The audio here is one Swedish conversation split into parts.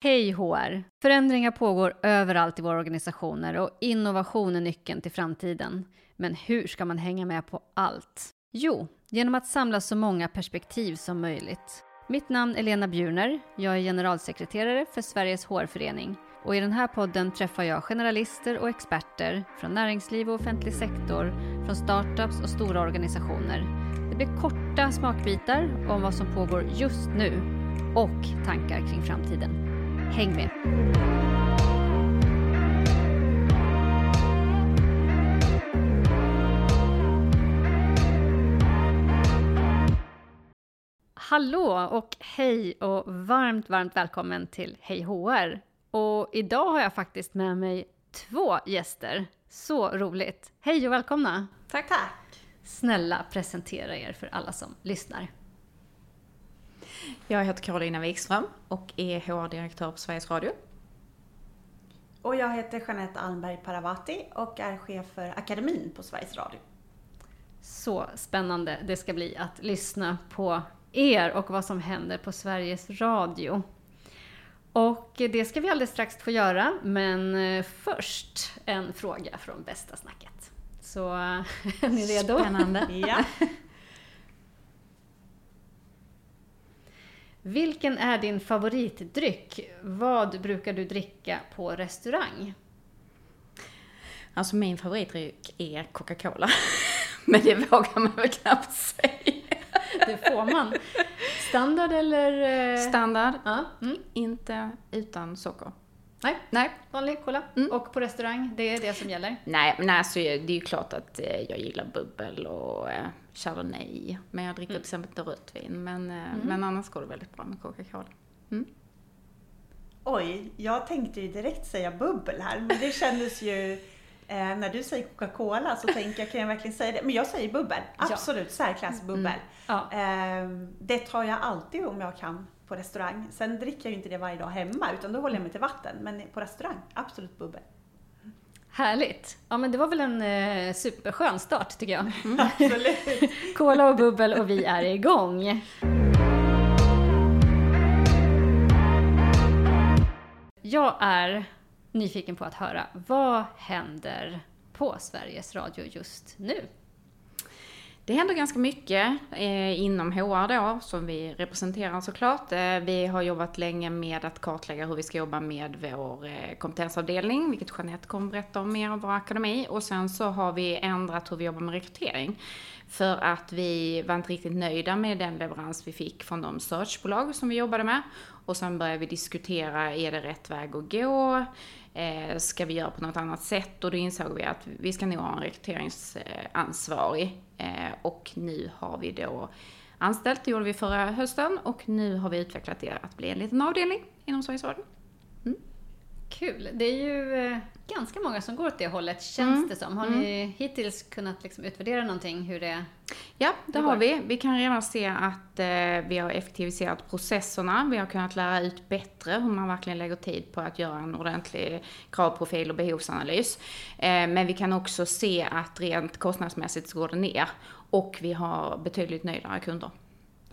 Hej HR! Förändringar pågår överallt i våra organisationer och innovation är nyckeln till framtiden. Men hur ska man hänga med på allt? Jo, genom att samla så många perspektiv som möjligt. Mitt namn är Lena Bjurner. Jag är generalsekreterare för Sveriges HR-förening och i den här podden träffar jag generalister och experter från näringsliv och offentlig sektor, från startups och stora organisationer. Det blir korta smakbitar om vad som pågår just nu och tankar kring framtiden. Häng med! Hallå och hej och varmt, varmt välkommen till Hej HR! Och idag har jag faktiskt med mig två gäster. Så roligt! Hej och välkomna! Tack, tack! Snälla presentera er för alla som lyssnar. Jag heter Karolina Wikström och är HR-direktör på Sveriges Radio. Och jag heter Jeanette Almberg Paravati och är chef för akademin på Sveriges Radio. Så spännande det ska bli att lyssna på er och vad som händer på Sveriges Radio. Och det ska vi alldeles strax få göra, men eh, först en fråga från bästa snacket. Så är ni redo? Spännande. ja. Vilken är din favoritdryck? Vad brukar du dricka på restaurang? Alltså min favoritdryck är Coca-Cola. Men det vågar man väl knappt säga. Det får man. Standard eller? eh, Standard, Ja. Mm. inte utan socker. Nej, Nej, vanlig cola. Mm. Och på restaurang, det är det som gäller. nej men alltså det är ju klart att eh, jag gillar bubbel och eh, chardonnay. Men jag dricker till exempel inte rött vin. Men, eh, men annars går det väldigt bra med Coca-Cola. Oj, jag tänkte ju direkt säga bubbel här, men det kändes ju eh, när du säger Coca-Cola så tänker jag, kan jag verkligen säga det? Men jag säger bubbel, absolut, särklass bubbel. Ja. Eh, det tar jag alltid om jag kan på restaurang. Sen dricker jag ju inte det varje dag hemma, utan då håller jag mig till vatten. Men på restaurang, absolut bubbel. Härligt! Ja men det var väl en eh, superskön start tycker jag. Absolut. Cola och bubbel och vi är igång! Jag är nyfiken på att höra, vad händer på Sveriges Radio just nu? Det händer ganska mycket eh, inom HR då, som vi representerar såklart. Eh, vi har jobbat länge med att kartlägga hur vi ska jobba med vår eh, kompetensavdelning, vilket Jeanette kommer berätta om mer om vår akademi. Och sen så har vi ändrat hur vi jobbar med rekrytering. För att vi var inte riktigt nöjda med den leverans vi fick från de searchbolag som vi jobbade med. Och sen började vi diskutera, är det rätt väg att gå? Eh, ska vi göra på något annat sätt? Och då insåg vi att vi ska nog ha en rekryteringsansvarig. Eh, och nu har vi då anställt, det gjorde vi förra hösten, och nu har vi utvecklat det att bli en liten avdelning inom Sveriges Radio. Kul! Det är ju eh, ganska många som går åt det hållet, känns Mm. det som. Har ni hittills kunnat liksom utvärdera någonting hur det... Ja, det har vi. Vi kan redan se att eh, vi har effektiviserat processerna. Vi har kunnat lära ut bättre hur man verkligen lägger tid på att göra en ordentlig kravprofil och behovsanalys. Eh, men vi kan också se att rent kostnadsmässigt så går det ner. Och vi har betydligt nöjdare kunder.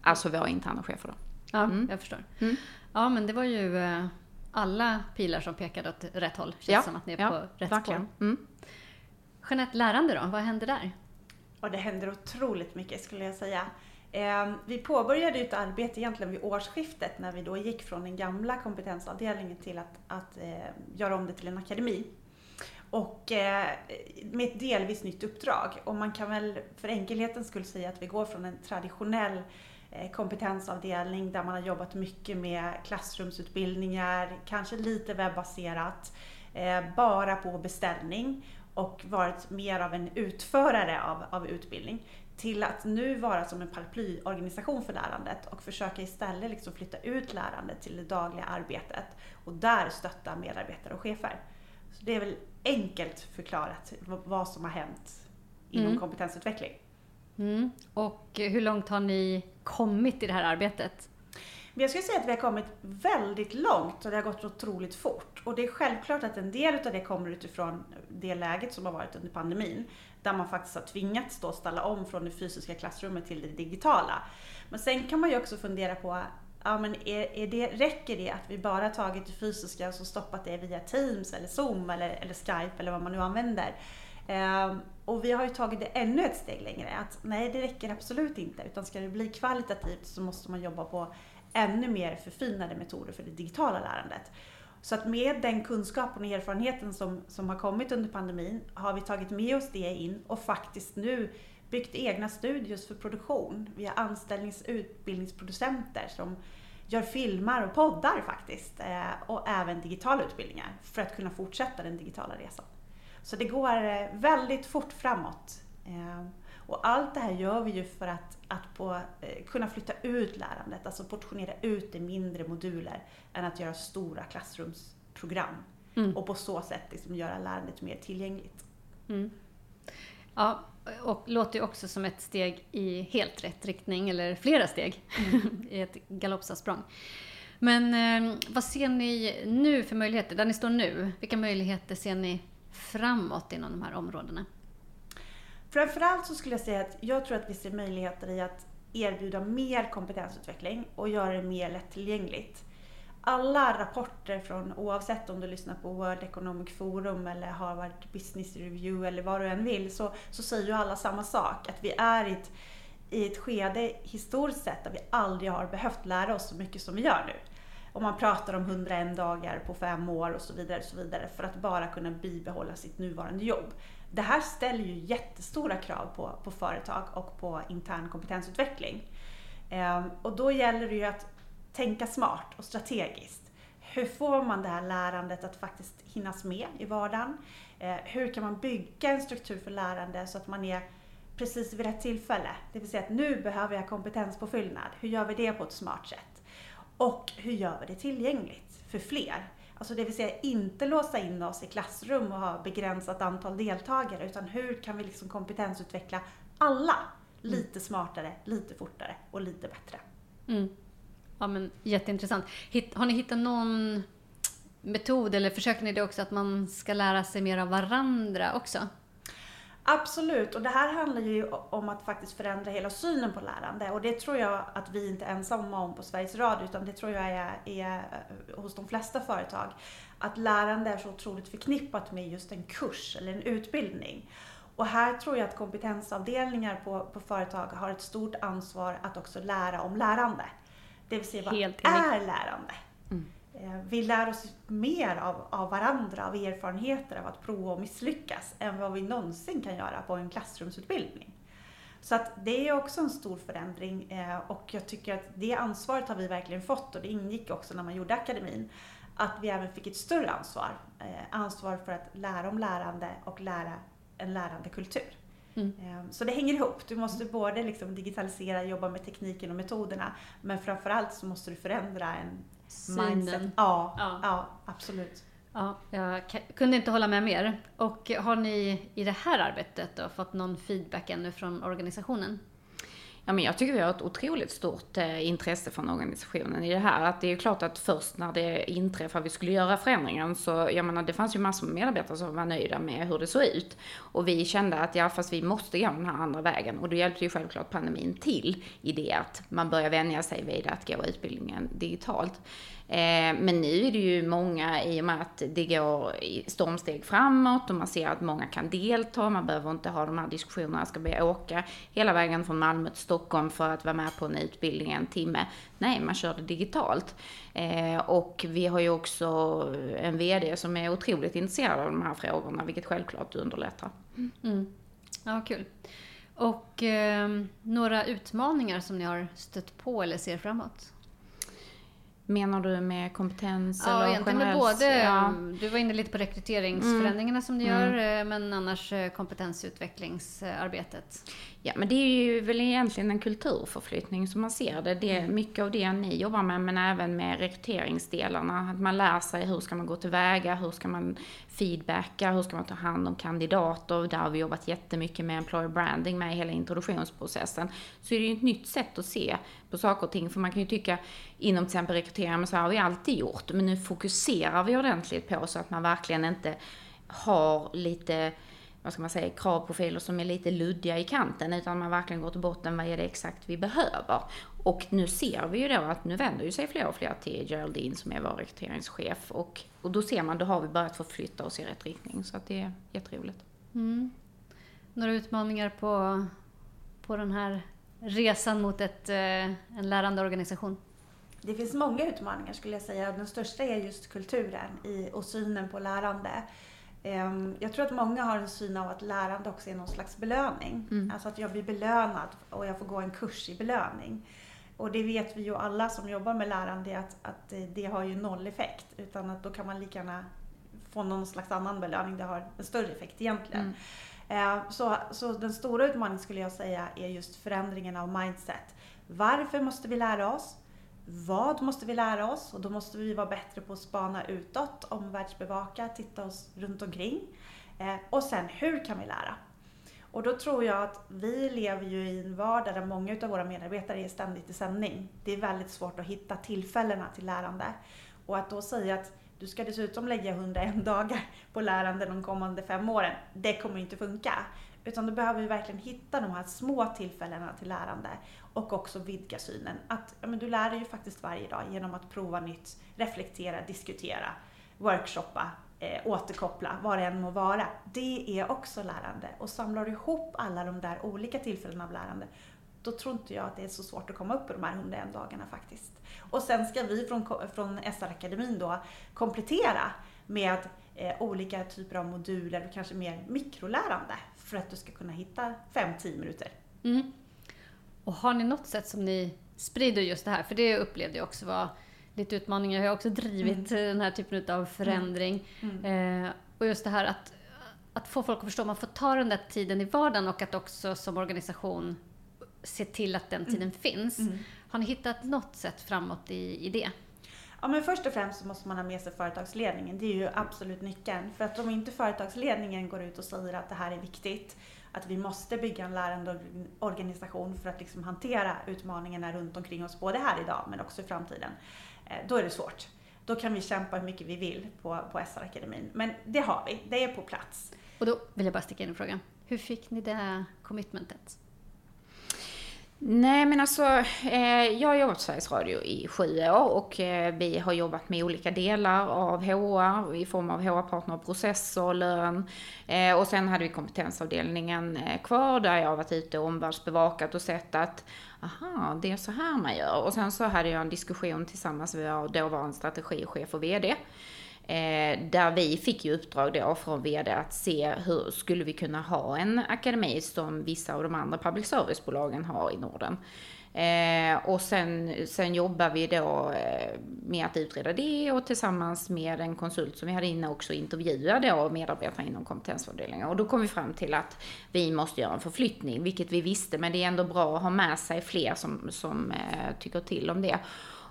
Alltså våra interna chefer då. Ja, jag förstår. Mm. Ja, men det var ju eh, alla pilar som pekade åt rätt håll. Känns Ja, som att ni är ja, på rätt verkligen. spår. Mm. Jeanette, lärande då? Vad händer där? Och det händer otroligt mycket skulle jag säga. Eh, Vi påbörjade ett arbete egentligen vid årsskiftet när vi då gick från den gamla kompetensavdelningen till att, att eh, göra om det till en akademi. Och eh, med ett delvis nytt uppdrag. Och man kan väl för enkelhetens skull säga att vi går från en traditionell kompetensavdelning där man har jobbat mycket med klassrumsutbildningar, kanske lite webbaserat, eh, bara på beställning och varit mer av en utförare av, av utbildning till att nu vara som en paraplyorganisation för lärandet och försöka istället liksom flytta ut lärandet till det dagliga arbetet och där stötta medarbetare och chefer. Så det är väl enkelt förklarat vad som har hänt inom Mm. kompetensutveckling. Mm. Och hur långt har ni kommit i det här arbetet? Jag skulle säga att vi har kommit väldigt långt och det har gått otroligt fort. Och det är självklart att en del av det kommer utifrån det läget som har varit under pandemin. Där man faktiskt har tvingats då ställa om från det fysiska klassrummet till det digitala. Men sen kan man ju också fundera på ja, men är, är det, räcker det att vi bara tagit det fysiska och så stoppat det via Teams eller Zoom eller, eller Skype eller vad man nu använder. Ehm, och vi har ju tagit det ännu ett steg längre. Att nej, det räcker absolut inte. Utan ska det bli kvalitativt så måste man jobba på ännu mer förfinade metoder för det digitala lärandet. Så att med den kunskapen och erfarenheten som, som har kommit under pandemin har vi tagit med oss det in och faktiskt nu byggt egna studios för produktion. Vi har anställnings och utbildningsproducenter som gör filmar och poddar faktiskt. Eh, och även digitala utbildningar för att kunna fortsätta den digitala resan. Så det går eh, väldigt fort framåt. Eh, och allt det här gör vi ju för att, att på, kunna flytta ut lärandet, alltså portionera ut det i mindre moduler än att göra stora klassrumsprogram. Mm. Och på så sätt liksom göra lärandet mer tillgängligt. Mm. Ja, och låter ju också som ett steg i helt rätt riktning, eller flera steg mm. i ett galoppsprång. Men eh, vad ser ni nu för möjligheter, där ni står nu? Vilka möjligheter ser ni framåt inom de här områdena? Framförallt så skulle jag säga att jag tror att vi ser möjligheter i att erbjuda mer kompetensutveckling och göra det mer lättillgängligt alla rapporter från, oavsett om du lyssnar på World Economic Forum eller Harvard Business Review eller vad du än vill, så, så säger ju alla samma sak. Att vi är i ett, i ett skede historiskt sett där vi aldrig har behövt lära oss så mycket som vi gör nu. Och man pratar om 101 dagar på fem år och så vidare, och så vidare för att bara kunna bibehålla sitt nuvarande jobb. Det här ställer ju jättestora krav på, på företag och på intern kompetensutveckling. Ehm, och då gäller det ju att tänka smart och strategiskt. Hur får man det här lärandet att faktiskt hinnas med i vardagen? Ehm, hur kan man bygga en struktur för lärande så att man är precis vid rätt tillfälle? Det vill säga att nu behöver jag kompetenspåfyllnad. Hur gör vi det på ett smart sätt? Och hur gör vi det tillgängligt för fler? Alltså det vill säga inte låsa in oss i klassrum och ha begränsat antal deltagare utan hur kan vi liksom kompetensutveckla alla lite smartare, lite fortare och lite bättre. Mm. Ja, men jätteintressant. Har ni hittat någon metod eller försöker ni det också att man ska lära sig mer av varandra också? Absolut, och det här handlar ju om att faktiskt förändra hela synen på lärande och det tror jag att vi inte är ensamma om på Sveriges Radio utan det tror jag är, är eh, hos de flesta företag. Att lärande är så otroligt förknippat med just en kurs eller en utbildning. Och här tror jag att kompetensavdelningar på, på företag har ett stort ansvar att också lära om lärande. Det vill säga, vad Helt är lärande? Eh, vi lär oss mer av, av varandra, av erfarenheter av att prova och misslyckas, än vad vi någonsin kan göra på en klassrumsutbildning. Så att det är också en stor förändring eh, och jag tycker att det ansvaret har vi verkligen fått och det ingick också när man gjorde akademin. Att vi även fick ett större ansvar. Eh, ansvar för att lära om lärande och lära en lärandekultur. Mm. Så det hänger ihop. Du måste både liksom digitalisera, jobba med tekniken och metoderna, men framförallt så måste du förändra en Synen. mindset. Ja, ja. ja, absolut. Ja, jag kunde inte hålla med mer. Och har ni i det här arbetet då fått någon feedback ännu från organisationen? Ja, men jag tycker vi har ett otroligt stort eh, intresse från organisationen i det här. Att det är klart att först när det inträffade vi skulle göra förändringen så, jag menar det fanns ju massor med medarbetare som var nöjda med hur det såg ut. Och vi kände att ja, fast vi måste gå den här andra vägen. Och då hjälpte ju självklart pandemin till i det att man börjar vänja sig vid att gå utbildningen digitalt. Eh, men nu är det ju många, i och med att det går stormsteg framåt och man ser att många kan delta, man behöver inte ha de här diskussionerna, ska börja åka hela vägen från Malmö till Stockholm för att vara med på en utbildning en timme. Nej, man kör det digitalt. Eh, och vi har ju också en VD som är otroligt intresserad av de här frågorna, vilket självklart underlättar. Mm. mm. Ja, kul. Och eh, några utmaningar som ni har stött på eller ser framåt? Menar du med kompetens ja, eller egentligen med både. Ja. Du var inne lite på rekryteringsförändringarna mm. som ni gör, mm. Men annars eh, kompetensutvecklingsarbetet. Ja, men det är ju väl egentligen en kulturförflyttning som man ser det. Det är mm. mycket av det ni jobbar med, men även med rekryteringsdelarna. Att man lär sig hur ska man gå tillväga, hur ska man feedbacka, hur ska man ta hand om kandidater. Där har vi jobbat jättemycket med employer branding med i hela introduktionsprocessen. Så är det ju ett nytt sätt att se på saker och ting. För man kan ju tycka inom till exempel rekrytering, men så har vi alltid gjort. Men nu fokuserar vi ordentligt på så att man verkligen inte har lite vad ska man säga, kravprofiler som är lite luddiga i kanten, utan man verkligen går till botten, vad är det exakt vi behöver? Och nu ser vi ju då att nu vänder ju sig fler och fler till Geraldine som är vår rekryteringschef och, och då ser man, då har vi börjat förflytta oss i rätt riktning, så att det är jätteroligt. Mm. Några utmaningar på, på den här resan mot ett, eh, en lärande organisation? Det finns många utmaningar skulle jag säga. Den största är just kulturen i, och synen på lärande. Ehm, jag tror att många har en syn av att lärande också är någon slags belöning. Mm. Alltså att jag blir belönad och jag får gå en kurs i belöning. Och det vet vi ju alla som jobbar med lärande att, att det har ju noll effekt. Utan att då kan man lika gärna få någon slags annan belöning. Det har en större effekt egentligen. Mm. Ehm, så, så den stora utmaningen skulle jag säga är just förändringen av mindset. Varför måste vi lära oss? Vad måste vi lära oss? Och då måste vi vara bättre på att spana utåt, omvärldsbevaka, titta oss runt omkring. Eh, och sen, hur kan vi lära? Och då tror jag att vi lever ju i en vardag där många av våra medarbetare är ständigt i sändning. Det är väldigt svårt att hitta tillfällena till lärande. Och att då säga att du ska dessutom lägga 101 dagar på lärande de kommande fem åren, det kommer inte funka. Utan då behöver vi verkligen hitta de här små tillfällena till lärande och också vidga synen. Att ja, men du lär dig ju faktiskt varje dag genom att prova nytt, reflektera, diskutera, workshoppa, eh, återkoppla, vad det än må vara. Det är också lärande. Och samlar du ihop alla de där olika tillfällena av lärande, då tror inte jag att det är så svårt att komma upp i de här 101 dagarna faktiskt. Och sen ska vi från, från SR-akademin då komplettera med eh, olika typer av moduler och kanske mer mikrolärande för att du ska kunna hitta 5-10 minuter. Mm. Och har ni något sätt som ni sprider just det här? För det upplevde jag också var lite utmaningar. Jag har också drivit mm. den här typen av förändring. Mm. mm. Eh, och just det här att, att få folk att förstå att man får ta den där tiden i vardagen och att också som organisation se till att den mm. tiden finns. Mm. Har ni hittat något sätt framåt i, i det? Ja, men först och främst så måste man ha med sig företagsledningen. Det är ju absolut nyckeln. För att om inte företagsledningen går ut och säger att det här är viktigt, att vi måste bygga en lärande organisation för att liksom hantera utmaningarna runt omkring oss, både här idag men också i framtiden, eh, då är det svårt. Då kan vi kämpa hur mycket vi vill på, på SR-akademin. Men det har vi, det är på plats. Och då vill jag bara sticka in en fråga. Hur fick ni det commitmentet? Nej men alltså, eh, jag har jobbat på Sveriges Radio i sju år och eh, vi har jobbat med olika delar av HR i form av HR-partner, processer, lön. Eh, och sen hade vi kompetensavdelningen eh, kvar där jag har varit ute och omvärldsbevakat och sett att aha, det är så här man gör. Och sen så hade jag en diskussion tillsammans med vår dåvarande strategichef och VD Eh, där vi fick ju uppdrag då från VD att se hur skulle vi kunna ha en akademi som vissa av de andra public service-bolagen har i Norden. Eh, och sen, sen jobbar vi då eh, med att utreda det och tillsammans med en konsult som vi hade inne också intervjua då medarbetare inom kompetensavdelningen. Och då kom vi fram till att vi måste göra en förflyttning, vilket vi visste, men det är ändå bra att ha med sig fler som, som eh, tycker till om det.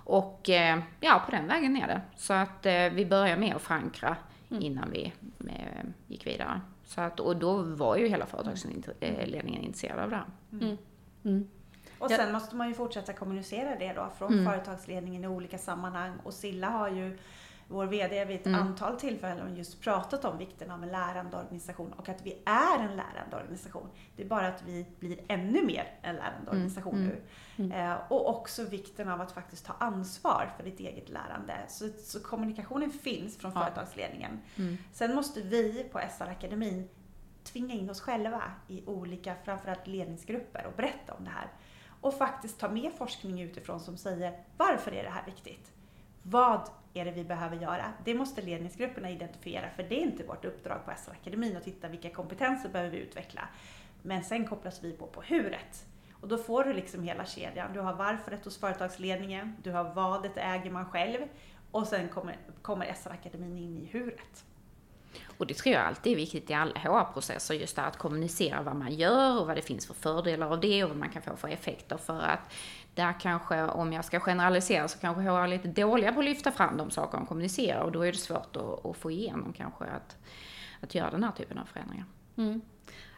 Och eh, ja, på den vägen är det. Så att eh, vi börjar med att förankra mm. innan vi eh, gick vidare. Så att, och då var ju hela företagsledningen intresserad av det här. Mm. mm. Mm. Och sen måste man ju fortsätta kommunicera det då från mm. företagsledningen i olika sammanhang. Och Silla har ju vår VD vid ett mm. antal tillfällen just pratat om vikten av en lärande organisation och att vi är en lärande organisation. Det är bara att vi blir ännu mer en lärande mm. organisation mm. nu. Mm. Eh, och också vikten av att faktiskt ta ansvar för ditt eget lärande. Så, så kommunikationen finns från ja. företagsledningen. Mm. Sen måste vi på SR-akademin tvinga in oss själva i olika, framförallt ledningsgrupper och berätta om det här. Och faktiskt ta med forskning utifrån som säger varför är det här viktigt? Vad är det vi behöver göra? Det måste ledningsgrupperna identifiera för det är inte vårt uppdrag på SR-akademin att titta vilka kompetenser behöver vi utveckla. Men sen kopplas vi på på huret. Och då får du liksom hela kedjan. Du har varföret hos företagsledningen, du har vadet äger man själv och sen kommer, kommer SR-akademin in i huret. Och det tror jag alltid är viktigt i alla HR-processer, just det att kommunicera vad man gör och vad det finns för fördelar av det och vad man kan få för effekter för att där kanske, om jag ska generalisera, så kanske HR är lite dåliga på att lyfta fram de saker de kommunicerar och då är det svårt att, att få igenom kanske att, att göra den här typen av förändringar. Mm.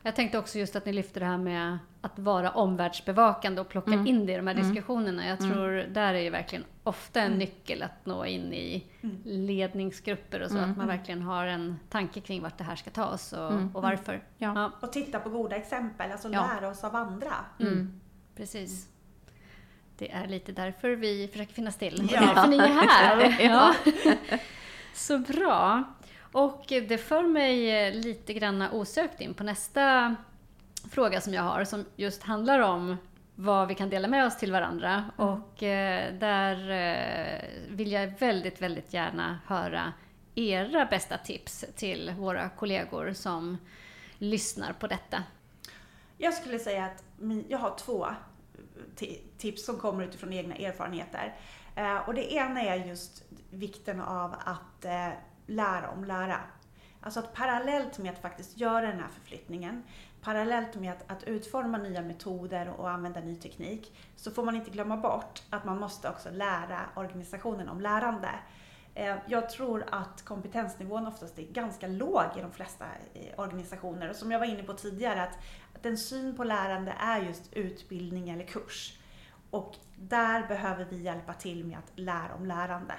Jag tänkte också just att ni lyfter det här med att vara omvärldsbevakande och plocka Mm. in det i de här Mm. diskussionerna. Jag Mm. tror där är ju verkligen ofta en Mm. nyckel att nå in i Mm. ledningsgrupper och så. Mm. Att man verkligen har en tanke kring vart det här ska ta oss och, Mm. och varför. Ja. Ja, Och titta på goda exempel, alltså Ja. lära oss av andra. Mm. precis. Det är lite därför vi försöker finnas till. Och Ja. därför ni är här. Ja. Så bra. Och det för mig eh, lite grann osökt in på nästa fråga som jag har som just handlar om vad vi kan dela med oss till varandra. Mm. Och eh, där eh, vill jag väldigt, väldigt gärna höra era bästa tips till våra kollegor som lyssnar på detta. Jag skulle säga att jag har två eh, tips som kommer utifrån egna erfarenheter. Eh, och det ena är just vikten av att eh, lära om lära. Alltså att parallellt med att faktiskt göra den här förflyttningen, parallellt med att, att utforma nya metoder och använda ny teknik, så får man inte glömma bort att man måste också lära organisationen om lärande. Eh, jag tror att kompetensnivån oftast är ganska låg i de flesta eh, organisationer. Och som jag var inne på tidigare, att, att en syn på lärande är just utbildning eller kurs. Och där behöver vi hjälpa till med att lära om lärande.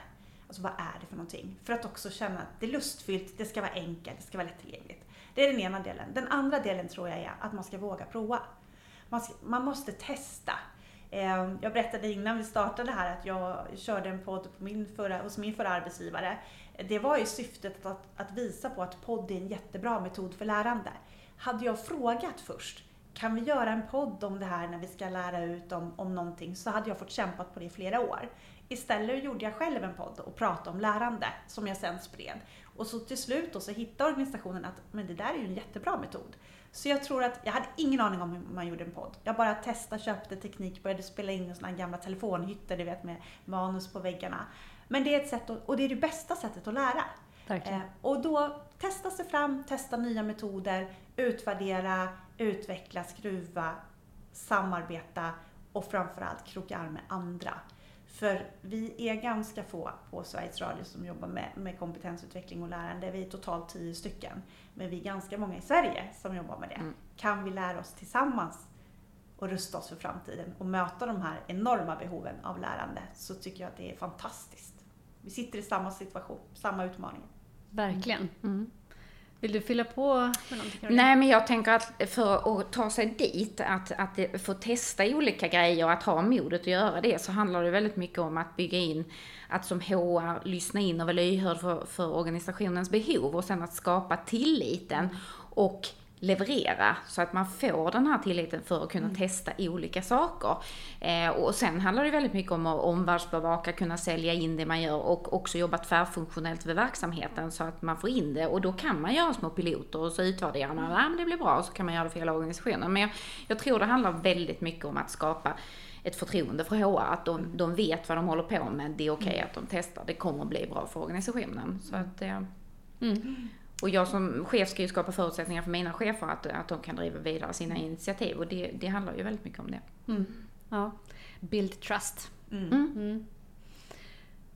Alltså vad är det för någonting? För att också känna att det är lustfyllt, det ska vara enkelt, det ska vara lättillgängligt. Det är den ena delen. Den andra delen tror jag är att man ska våga prova. Man, ska, man måste testa. Eh, jag berättade innan vi startade här att jag körde en podd på min förra, hos min förra arbetsgivare. Det var ju syftet att, att visa på att podd är en jättebra metod för lärande. Hade jag frågat först, kan vi göra en podd om det här när vi ska lära ut om, om någonting, så hade jag fått kämpat på det i flera år. Istället gjorde jag själv en podd och pratade om lärande som jag sen spred. Och så till slut då så hittade organisationen att men det där är ju en jättebra metod. Så jag tror att, jag hade ingen aning om hur man gjorde en podd. Jag bara testade, köpte teknik, började spela in i sådana gamla telefonhytter, du vet med manus på väggarna. Men det är ett sätt, att, och det är det bästa sättet att lära. Eh, och då testa sig fram, testa nya metoder, utvärdera, utveckla, skruva, samarbeta och framförallt kroka arm med andra. För vi är ganska få på Sveriges Radio som jobbar med, med kompetensutveckling och lärande. Vi är totalt tio stycken. Men vi är ganska många i Sverige som jobbar med det. Mm. Kan vi lära oss tillsammans och rusta oss för framtiden och möta de här enorma behoven av lärande så tycker jag att det är fantastiskt. Vi sitter i samma situation, samma utmaning. Verkligen. Mm. Vill du fylla på med någonting? Nej, men jag tänker att för att ta sig dit, att, att få testa olika grejer, att ha modet att göra det, så handlar det väldigt mycket om att bygga in, att som HR lyssna in och vara lyhörd för, för organisationens behov och sen att skapa tilliten och leverera så att man får den här tilliten för att kunna testa olika saker. Eh, och sen handlar det väldigt mycket om att omvärldsbevaka, kunna sälja in det man gör och också jobba tvärfunktionellt vid verksamheten så att man får in det och då kan man göra små piloter och så utvärderar man, ja men det blir bra och så kan man göra det för hela organisationen. Men jag, jag tror det handlar väldigt mycket om att skapa ett förtroende för HR, att de, de vet vad de håller på med, det är okej att de testar, det kommer att bli bra för organisationen. Så att, eh, Mm. Och jag som chef ska ju skapa förutsättningar för mina chefer att, att de kan driva vidare sina initiativ och det, det handlar ju väldigt mycket om det. Mm. Ja. Build trust. Mm. Mm.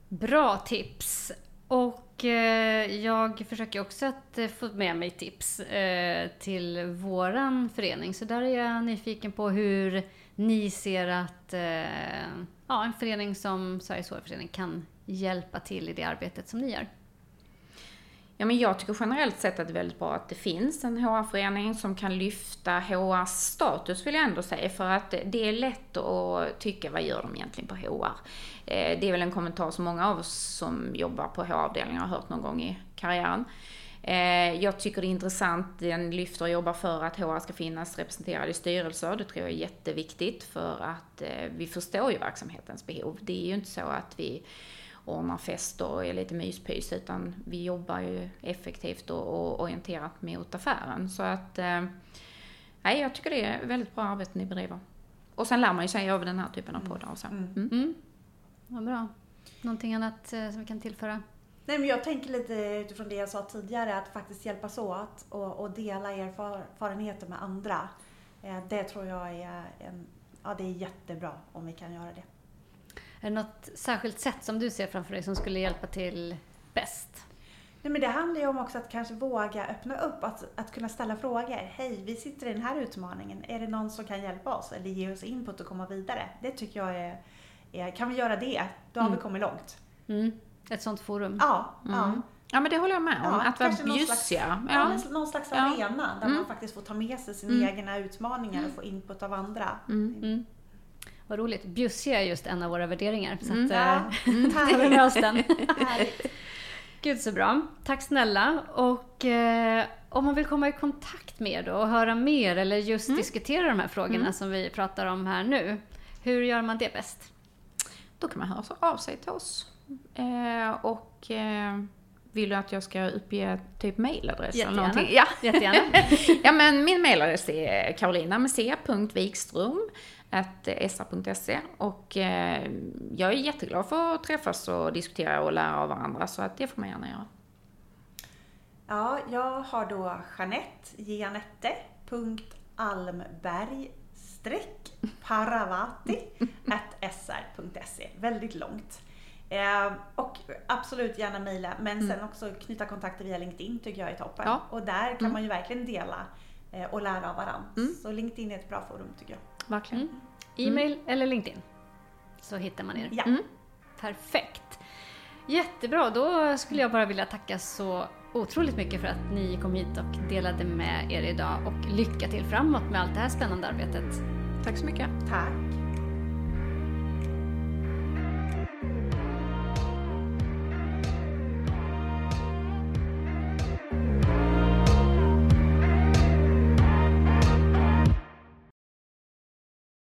Bra tips. Och eh, jag försöker också att eh, få med mig tips eh, till våran förening. Så där är jag nyfiken på hur ni ser att ja, en förening som Sveriges HR-förening kan hjälpa till i det arbetet som ni gör. Ja, men jag tycker generellt sett att det är väldigt bra att det finns en HR-förening som kan lyfta HRs status vill jag ändå säga. För att det är lätt att tycka, vad gör de egentligen på HR? Eh, det är väl en kommentar som många av oss som jobbar på HR-avdelningar har hört någon gång i karriären. Eh, jag tycker det är intressant, den lyfter och jobbar för att HR ska finnas representerad i styrelser. Det tror jag är jätteviktigt för att eh, vi förstår ju verksamhetens behov. Det är ju inte så att vi ordnar fester och är lite myspys utan vi jobbar ju effektivt och, och orienterat mot affären. Så att, eh, nej jag tycker det är väldigt bra arbete ni bedriver. Och sen lär man ju sig av den här typen av poddar och så. Mm. Mm. Mm. Vad bra. Någonting annat eh, som vi kan tillföra? Nej, men jag tänker lite utifrån det jag sa tidigare, att faktiskt hjälpas åt och, och dela erfarenheter med andra. Eh, Det tror jag är, en, ja, det är jättebra om vi kan göra det. Är det något särskilt sätt som du ser framför dig som skulle hjälpa till bäst? Nej, men det handlar ju om också att kanske våga öppna upp, att, att kunna ställa frågor. Hej, vi sitter i den här utmaningen. Är det någon som kan hjälpa oss eller ge oss input och komma vidare? Det tycker jag är, är kan vi göra det, då har Mm. vi kommit långt. Mm. Ett sånt forum. Ja, ja. Mm. Ja men det håller jag med om, Ja, att vara kanske någon slags- bjussiga. Ja. Ja. någon slags Ja. arena där Mm. man faktiskt får ta med sig sina Mm. egna utmaningar och få input av andra. Mm. Mm. Vad roligt. Bjussiga är just en av våra värderingar. Så Mm. att, Ja, eh, vi härligt. med oss den. Gud så bra. Tack snälla. Och eh, om man vill komma i kontakt med er då och höra mer eller just Mm. diskutera de här frågorna som vi pratar om här nu. Hur gör man det bäst? Då kan man höra av sig till oss. Eh, och eh, vill du att jag ska uppge typ mailadress eller någonting? Ja. Jättegärna. ja men min mailadress är karolinamc.wikström.sa.se och eh, jag är jätteglad för att träffas och diskutera och lära av varandra så att det får man gärna göra. Ja, jag har då Jeanette, janette.almberg paravati at sr.se. Väldigt långt. Eh, och absolut gärna mejla, men sen också knyta kontakter via LinkedIn tycker jag är toppen. Ja. Och där kan Mm. man ju verkligen dela eh, och lära av varandra. Mm. Så LinkedIn är ett bra forum tycker jag. Verkligen. Mm. E-mail eller LinkedIn. Så hittar man er. Ja. Mm. Perfekt. Jättebra, då skulle jag bara vilja tacka så otroligt mycket för att ni kom hit och delade med er idag och lycka till framåt med allt det här spännande arbetet. Tack så mycket. Tack.